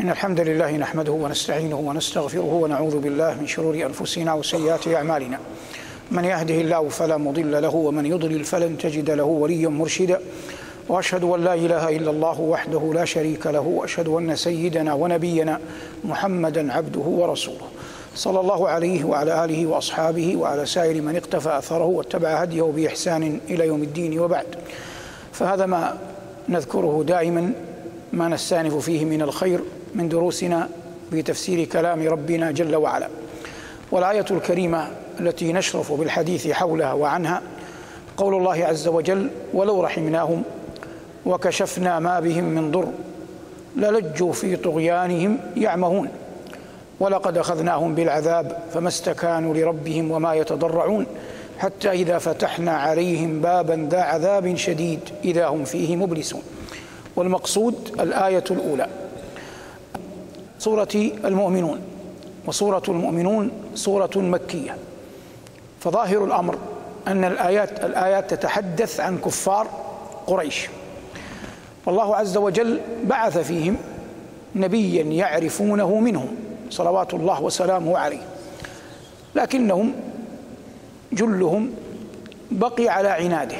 إن الحمد لله نحمده ونستعينه ونستغفره ونعوذ بالله من شرور أنفسنا وسيئات أعمالنا. من يهده الله فلا مضل له ومن يضلل فلن تجد له وليا مرشدا. وأشهد أن لا إله إلا الله وحده لا شريك له وأشهد أن سيدنا ونبينا محمدا عبده ورسوله. صلى الله عليه وعلى آله وأصحابه وعلى سائر من اقتفى أثره واتبع هديه بإحسان إلى يوم الدين وبعد. فهذا ما نذكره دائما ما نستأنف فيه من الخير من دروسنا في تفسير كلام ربنا جل وعلا. والآية الكريمة التي نشرف بالحديث حولها وعنها قول الله عز وجل ولو رحمناهم وكشفنا ما بهم من ضر للجوا في طغيانهم يعمهون ولقد أخذناهم بالعذاب فما استكانوا لربهم وما يتضرعون حتى إذا فتحنا عليهم بابا ذا عذاب شديد إذا هم فيه مبلسون. والمقصود الآية الأولى سورة المؤمنون وسورة المؤمنون سورة مكية. فظاهر الأمر أن الآيات الآيات تتحدث عن كفار قريش. والله عز وجل بعث فيهم نبيا يعرفونه منهم صلوات الله وسلامه عليه. لكنهم جلهم بقي على عناده.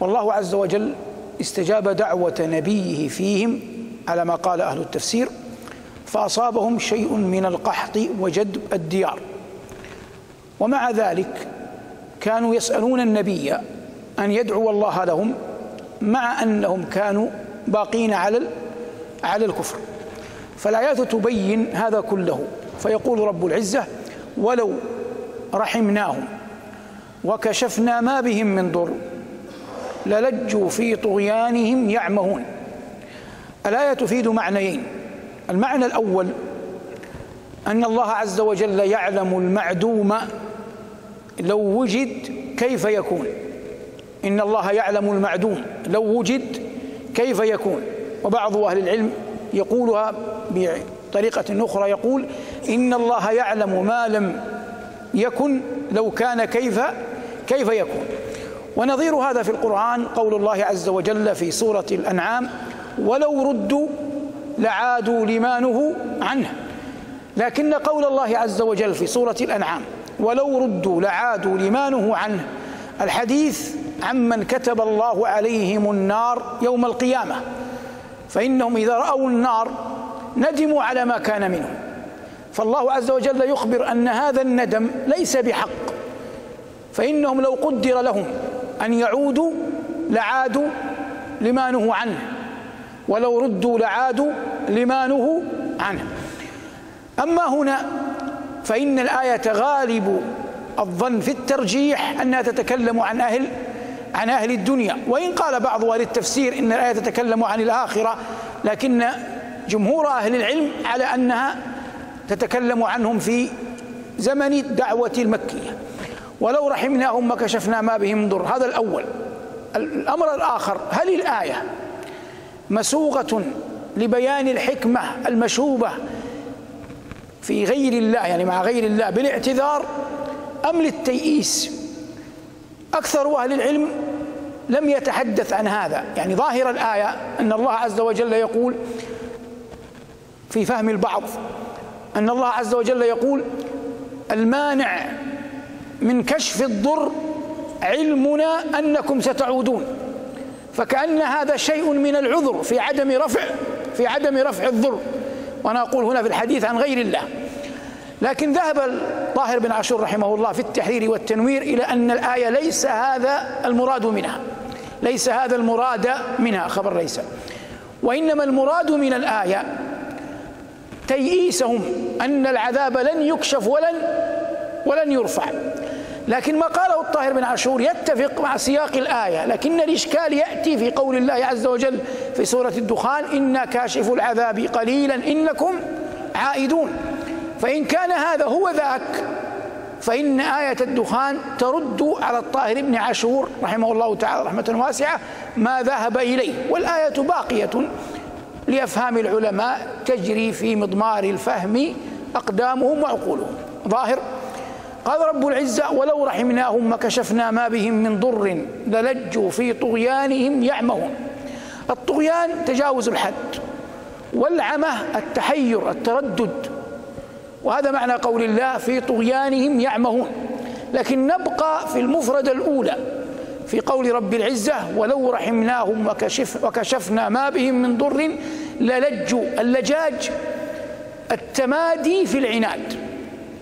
والله عز وجل استجاب دعوة نبيه فيهم على ما قال أهل التفسير فأصابهم شيء من القحط وجدب الديار. ومع ذلك كانوا يسألون النبي أن يدعو الله لهم مع أنهم كانوا باقين على على الكفر. فالآيات تبين هذا كله فيقول رب العزة ولو رحمناهم وكشفنا ما بهم من ضر للجوا في طغيانهم يعمهون الايه تفيد معنيين؟ المعنى الأول أن الله عز وجل يعلم المعدوم لو وجد كيف يكون. إن الله يعلم المعدوم لو وجد كيف يكون. وبعض أهل العلم يقولها بطريقة أخرى يقول إن الله يعلم ما لم يكن لو كان كيف كيف يكون. ونظير هذا في القرآن قول الله عز وجل في سورة الأنعام ولو ردوا لعادوا لما نهوا عنه. لكن قول الله عز وجل في سورة الأنعام ولو ردوا لعادوا لما نهوا عنه. الحديث عمن كتب الله عليهم النار يوم القيامة. فإنهم إذا رأوا النار ندموا على ما كان منه فالله عز وجل يخبر أن هذا الندم ليس بحق. فإنهم لو قدر لهم أن يعودوا لعادوا لما نهوا عنه. ولو ردوا لعادوا لما نهوا عنه. أما هنا فإن الآية غالب الظن في الترجيح أنها تتكلم عن أهل عن أهل الدنيا. وإن قال بعض أهل التفسير إن الآية تتكلم عن الآخرة لكن جمهور أهل العلم على أنها تتكلم عنهم في زمن الدعوة المكية. ولو رحمناهم ما كشفنا ما بهم ضر. هذا الأول. الأمر الآخر هل الآية مسوغة لبيان الحكمة المشوبة في غير الله يعني مع غير الله بالاعتذار أم للتيئيس؟ أكثر أهل العلم لم يتحدث عن هذا يعني ظاهر الآية أن الله عز وجل يقول في فهم البعض أن الله عز وجل يقول المانع من كشف الضر علمنا أنكم ستعودون. فكأن هذا شيء من العذر في عدم رفع في عدم رفع الضر وأنا أقول هنا في الحديث عن غير الله. لكن ذهب طاهر بن عاشور رحمه الله في التحرير والتنوير إلى أن الآية ليس هذا المراد منها. ليس هذا المراد منها خبر ليس. وإنما المراد من الآية تيئيسهم أن العذاب لن يكشف ولن ولن يرفع. لكن ما قاله الطاهر بن عاشور يتفق مع سياق الآية لكن الإشكال يأتي في قول الله عز وجل في سورة الدخان إنا كاشف العذاب قليلا إنكم عائدون. فإن كان هذا هو ذاك فإن آية الدخان ترد على الطاهر بن عاشور رحمه الله تعالى رحمة واسعة ما ذهب إليه. والآية باقية لأفهام العلماء تجري في مضمار الفهم أقدامهم وعقولهم. ظاهر؟ قال رب العزة ولو رحمناهم وكشفنا ما بهم من ضر للجوا في طغيانهم يعمهون. الطغيان تجاوز الحد والعمى التحير التردد. وهذا معنى قول الله في طغيانهم يعمهون. لكن نبقى في المفردة الأولى في قول رب العزة ولو رحمناهم وكشف وكشفنا ما بهم من ضر للجوا. اللجاج التمادي في العناد.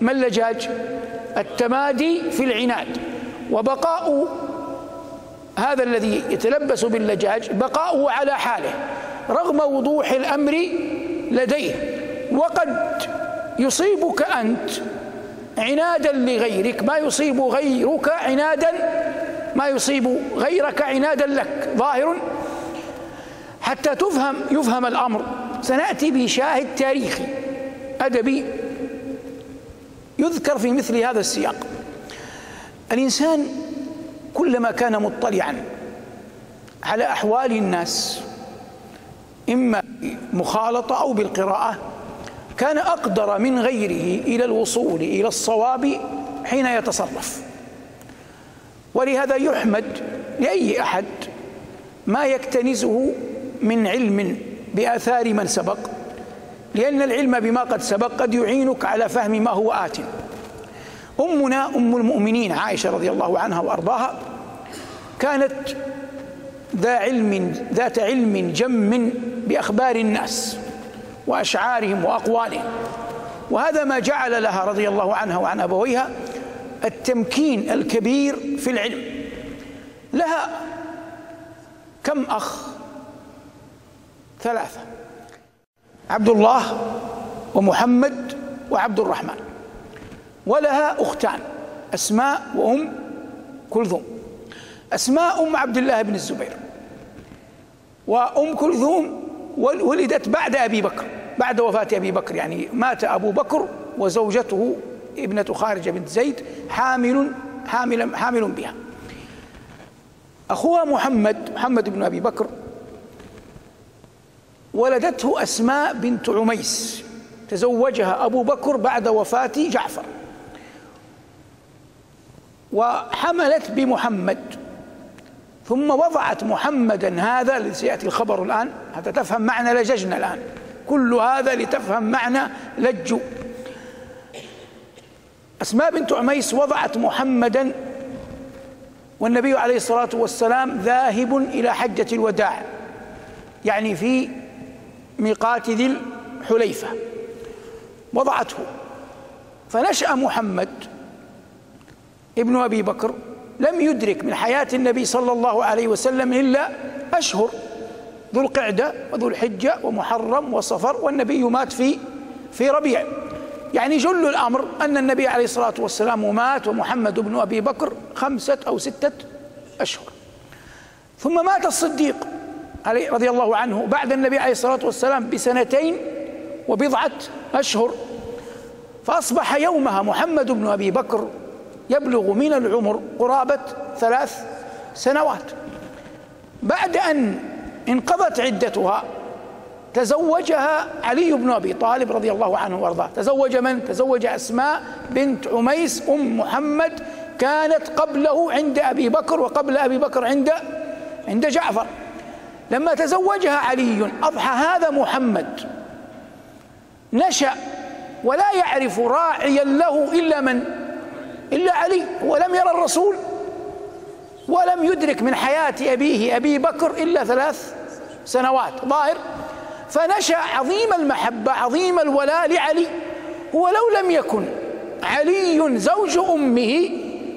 ما اللجاج؟ التمادي في العناد. وبقاء هذا الذي يتلبس باللجاج بقاؤه على حاله رغم وضوح الأمر لديه. وقد يصيبك أنت عنادا لغيرك ما يصيب غيرك عنادا ما يصيب غيرك عنادا لك. ظاهر حتى تفهم يفهم الأمر. سنأتي بشاهد تاريخي أدبي يذكر في مثل هذا السياق. الإنسان كلما كان مطلعا على أحوال الناس إما مخالطة أو بالقراءة كان أقدر من غيره إلى الوصول إلى الصواب حين يتصرف. ولهذا يحمد لأي أحد ما يكتنزه من علم بآثار من سبق. لأن العلم بما قد سبق قد يعينك على فهم ما هو آت. أمنا أم المؤمنين عائشة رضي الله عنها وأرضاها كانت ذا علم ذات علم جم بأخبار الناس وأشعارهم وأقوالهم. وهذا ما جعل لها رضي الله عنها وعن أبويها التمكين الكبير في العلم. لها كم أخ؟ ثلاثة. عبد الله ومحمد وعبد الرحمن ولها أختان أسماء وأم كلثوم. أسماء أم عبد الله بن الزبير. وأم كلثوم ولدت بعد أبي بكر بعد وفاة أبي بكر يعني مات أبو بكر وزوجته ابنة خارجة بنت زيد حامل حامل حامل بها. أخوها محمد محمد بن أبي بكر ولدته أسماء بنت عميس. تزوجها أبو بكر بعد وفاة جعفر. وحملت بمحمد. ثم وضعت محمدا هذا سيأتي الخبر الآن. حتى تفهم معنى لججنا الآن. كل هذا لتفهم معنى لجوا أسماء بنت عميس وضعت محمدا. والنبي عليه الصلاة والسلام ذاهب إلى حجة الوداع. يعني في ميقات ذي الحليفة وضعته. فنشأ محمد ابن أبي بكر لم يدرك من حياة النبي صلى الله عليه وسلم إلا أشهر ذو القعدة وذو الحجة ومحرم وصفر والنبي مات في في ربيع. يعني جل الأمر أن النبي عليه الصلاة والسلام مات ومحمد بن أبي بكر خمسة أو ستة أشهر. ثم مات الصديق عليه رضي الله عنه بعد النبي عليه الصلاة والسلام بسنتين وبضعة أشهر فأصبح يومها محمد بن أبي بكر يبلغ من العمر قرابة ثلاث سنوات. بعد أن انقضت عدتها تزوجها علي بن أبي طالب رضي الله عنه وأرضاه. تزوج من؟ تزوج أسماء بنت عميس أم محمد كانت قبله عند أبي بكر وقبل أبي بكر عند عند جعفر. لما تزوجها علي أضحى هذا محمد. نشأ ولا يعرف راعيا له إلا من؟ إلا علي ولم يرى الرسول ولم يدرك من حياة أبيه أبي بكر إلا ثلاث سنوات. ظاهر؟ فنشأ عظيم المحبة عظيم الولاء لعلي. ولو لم يكن علي زوج أمه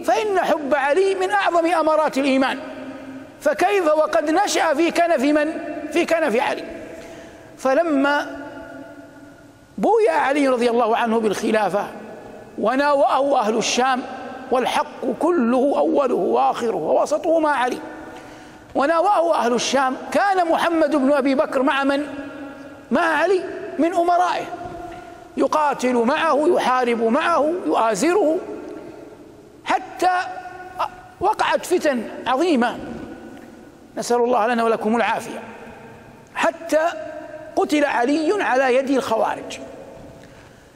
فإن حب علي من أعظم أمارات الإيمان. فكيف وقد نشأ في كنف من؟ في كنف علي. فلما بويا علي رضي الله عنه بالخلافة وناوأه أهل الشام والحق كله أوله وآخره ووسطه ما علي. وناوأه أهل الشام كان محمد بن أبي بكر مع من؟ مع علي من أمرائه. يقاتل معه يحارب معه يؤازره. حتى وقعت فتن عظيمة. نسأل الله لنا ولكم العافية. حتى قتل علي على يد الخوارج.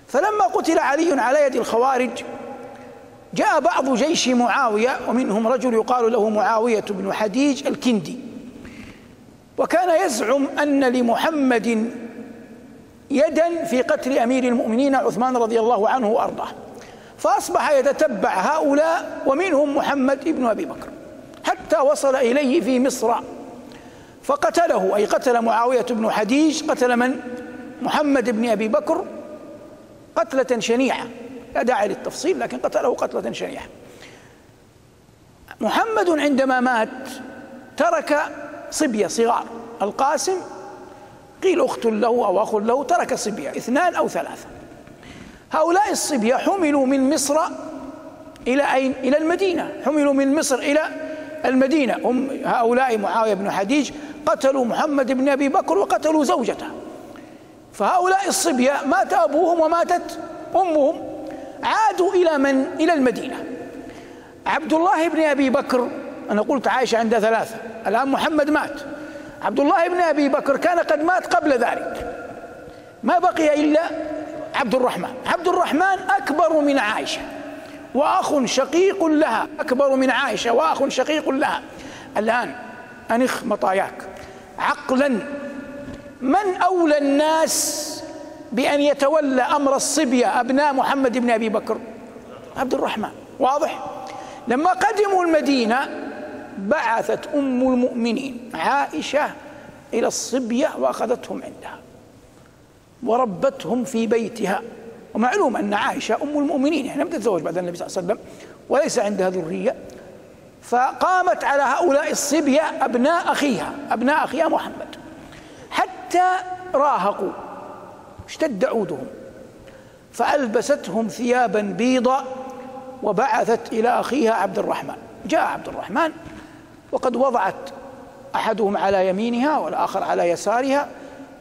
فلما قتل علي على يد الخوارج جاء بعض جيش معاوية ومنهم رجل يقال له معاوية بن حديج الكندي. وكان يزعم أن لمحمد يدا في قتل أمير المؤمنين عثمان رضي الله عنه وأرضاه. فأصبح يتتبع هؤلاء ومنهم محمد بن أبي بكر. حتى وصل إليه في مصر. فقتله أي قتل معاوية بن حديج قتل من؟ محمد بن أبي بكر. قتلة شنيعة لا داعي للتفصيل لكن قتله قتلة شنيعة. محمد عندما مات ترك صبية صغار القاسم. قيل أخت له أو أخ له ترك صبية اثنان أو ثلاثة. هؤلاء الصبية حملوا من مصر إلى أين؟ إلى المدينة حملوا من مصر إلى المدينة. هم هؤلاء معاوية بن حديج قتلوا محمد بن أبي بكر وقتلوا زوجته. فهؤلاء الصبية مات أبوهم وماتت أمهم. عادوا إلى من؟ إلى المدينة. عبد الله بن أبي بكر أنا قلت عائشه عندها ثلاثة الآن محمد مات. عبد الله بن أبي بكر كان قد مات قبل ذلك. ما بقي إلا عبد الرحمن. عبد الرحمن أكبر من عائشة. وأخ شقيق لها أكبر من عائشة وأخ شقيق لها. الآن انخ مطاياك. عقلا من أولى الناس بأن يتولى أمر الصبية أبناء محمد بن أبي بكر؟ عبد الرحمن. واضح؟ لما قدموا المدينة بعثت أم المؤمنين عائشة إلى الصبية وأخذتهم عندها وربتهم في بيتها. ومعلوم أن عائشة أم المؤمنين يعني لم تتزوج بعد النبي صلى الله عليه وسلم وليس عندها ذرية. فقامت على هؤلاء الصبية أبناء أخيها أبناء أخيها محمد. حتى راهقوا اشتد عودهم. فألبستهم ثيابا بيضا وبعثت إلى أخيها عبد الرحمن. جاء عبد الرحمن وقد وضعت أحدهم على يمينها والآخر على يسارها.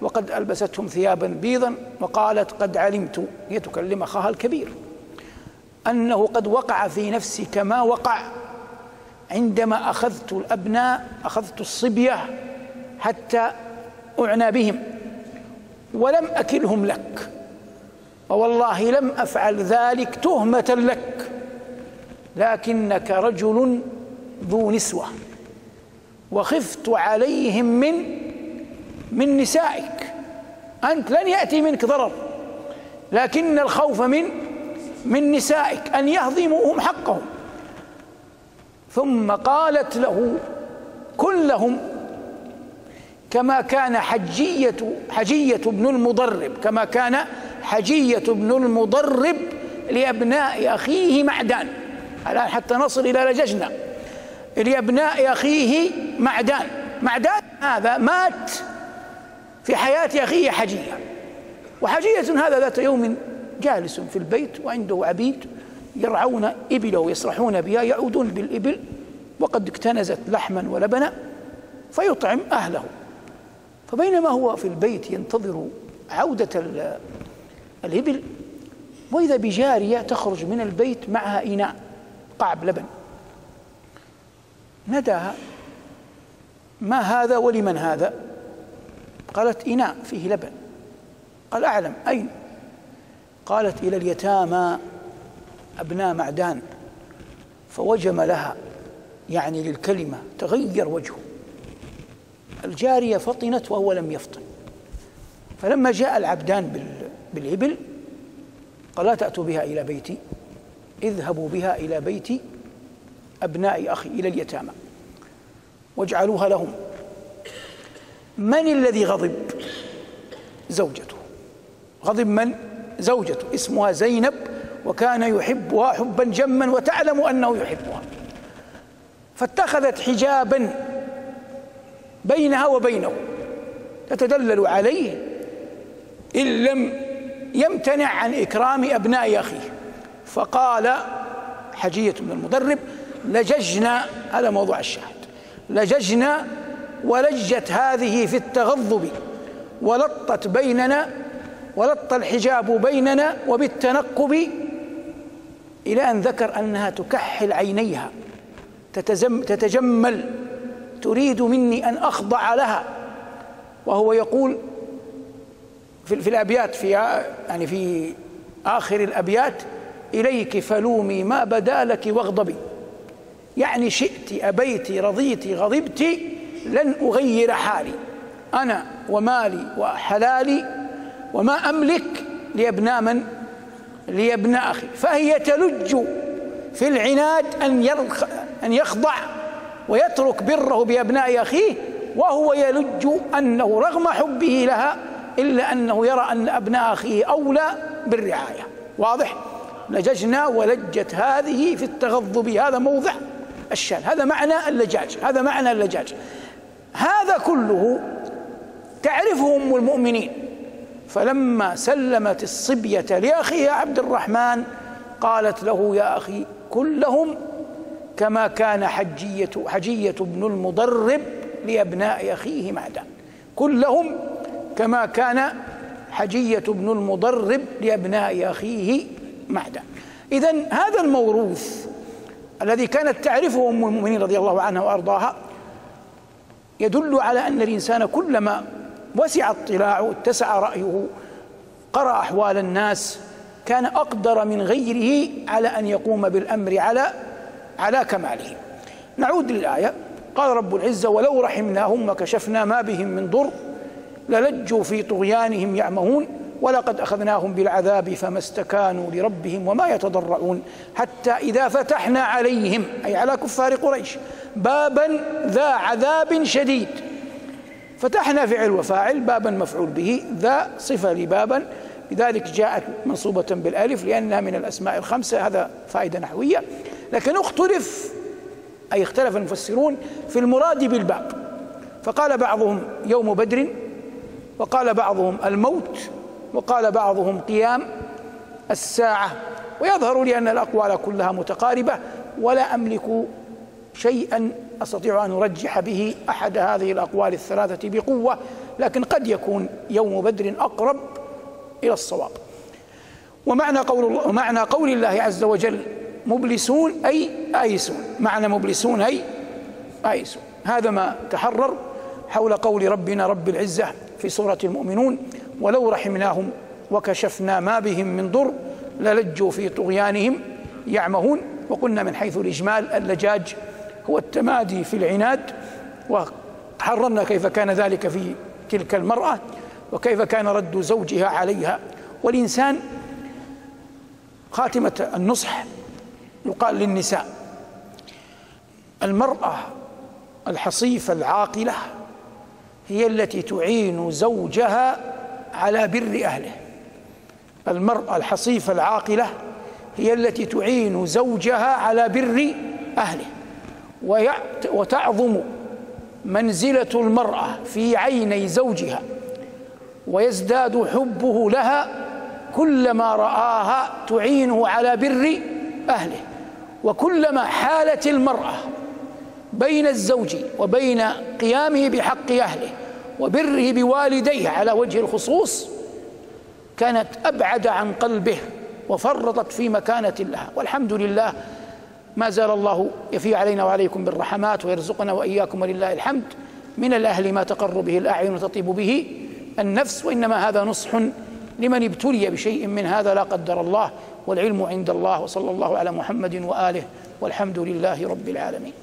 وقد ألبستهم ثيابا بيضا وقالت قد علمت هي تكلم أخاها الكبير أنه قد وقع في نفسي كما وقع. عندما أخذت الأبناء أخذت الصبية حتى أعنى بهم ولم أكلهم لك ووالله لم أفعل ذلك تهمة لك لكنك رجل ذو نسوة وخفت عليهم من من نسائك. أنت لن يأتي منك ضرر لكن الخوف من من نسائك أن يهضموهم حقهم. ثم قالت له كلهم كما كان حجية حجية بن المضرب كما كان حجية بن المضرب لأبناء أخيه معدان. الآن حتى نصل إلى لججنا لأبناء أخيه معدان. معدان هذا مات في حياة أخيه حجية. وحجية هذا ذات يوم جالس في البيت وعنده عبيد يرعون إبله يسرحون بها يعودون بالإبل وقد اكتنزت لحما ولبنا فيطعم أهله. فبينما هو في البيت ينتظر عودة الإبل وإذا بجارية تخرج من البيت معها إناء قعب لبن. نداها ما هذا ولمن هذا؟ قالت إناء فيه لبن. قال أعلم أين؟ قالت إلى اليتامى أبناء معدان فوجم لها يعني للكلمة تغير وجهه. الجارية فطنت وهو لم يفطن. فلما جاء العبدان بالإبل قال لا تأتوا بها إلى بيتي اذهبوا بها إلى بيت أبناء أخي إلى اليتامى. واجعلوها لهم. من الذي غضب؟ زوجته. غضب من؟ زوجته. اسمها زينب وكان يحبها حبا جما وتعلم أنه يحبها. فاتخذت حجابا بينها وبينه. تتدلل عليه إن لم يمتنع عن إكرام أبناء أخيه. فقال حجية بن المدرب لججنا على موضوع الشاهد لججنا ولجت هذه في التغضب ولطت بيننا ولط الحجاب بيننا وبالتنقب إلى أن ذكر أنها تكحل عينيها تتزم تتجمل تريد مني أن أخضع لها. وهو يقول في, في الأبيات في يعني في آخر الأبيات إليك فلومي ما بدا لك واغضبي. يعني شئت أبيت رضيت غضبت لن أغير حالي. أنا ومالي وحلالي وما أملك لأبناء من؟ لأبناء أخي. فهي تلج في العناد أن أن يخضع ويترك بره بأبناء أخيه وهو يلج أنه رغم حبه لها إلا أنه يرى أن أبناء أخيه أولى بالرعاية. واضح؟ لججنا ولجت هذه في التغضب هذا موضع الشان. هذا معنى اللجاج هذا معنى اللجاج. هذا كله تعرفه أم المؤمنين. فلما سلمت الصبية لأخيها عبد الرحمن قالت له يا أخي كلهم كما كان حجية حجية بن المضرب لأبناء أخيه معدان كلهم كما كان حجية بن المضرب لأبناء أخيه معدان إذا هذا الموروث الذي كانت تعرفه أم المؤمنين رضي الله عنها وأرضاها يدل على أن الإنسان كلما وسع اطلاعه اتسع رأيه قرأ أحوال الناس كان أقدر من غيره على أن يقوم بالأمر على على كماله. نعود للآية. قال رب العزة ولو رحمناهم وكشفنا ما بهم من ضر للجوا في طغيانهم يعمهون. ولقد أخذناهم بالعذاب فما استكانوا لربهم وما يتضرعون حتى إذا فتحنا عليهم أي على كفار قريش بابا ذا عذاب شديد. فتحنا فعل وفاعل بابا مفعول به ذا صفة لبابا. لذلك جاءت منصوبة بالألف لأنها من الأسماء الخمسة هذا فائدة نحوية. لكن اختلف أي اختلف المفسرون في المراد بالباب. فقال بعضهم يوم بدر وقال بعضهم الموت وقال بعضهم قيام الساعة ويظهر لي أن الأقوال كلها متقاربة ولا أملك شيئا أستطيع أن أرجح به أحد هذه الأقوال الثلاثة بقوة لكن قد يكون يوم بدر أقرب إلى الصواب. ومعنى قول الله ومعنى قول الله عز وجل مبلسون أي آيسون. معنى مبلسون أي آيسون. هذا ما تحرر حول قول ربنا رب العزة في سورة المؤمنون ولو رحمناهم وكشفنا ما بهم من ضر للجوا في طغيانهم يعمهون. وقلنا من حيث الإجمال اللجاج هو التمادي في العناد وحررنا كيف كان ذلك في تلك المرأة وكيف كان رد زوجها عليها. والإنسان خاتمة النصح يقال للنساء المرأة الحصيفة العاقلة هي التي تعين زوجها على بر أهله. المرأة الحصيفة العاقلة هي التي تعين زوجها على بر أهله. وتعظم منزلة المرأة في عيني زوجها. ويزداد حبه لها كلما رآها تعينه على بر أهله. وكلما حالت المرأة بين الزوج وبين قيامه بحق أهله وبره بوالديه على وجه الخصوص كانت أبعد عن قلبه وفرطت في مكانة لها. والحمد لله ما زال الله يفي علينا وعليكم بالرحمات ويرزقنا وإياكم ولله الحمد. من الأهل ما تقر به الأعين وتطيب به النفس وإنما هذا نصح لمن ابتلي بشيء من هذا لا قدر الله والعلم عند الله وصلى الله على محمد وآله والحمد لله رب العالمين.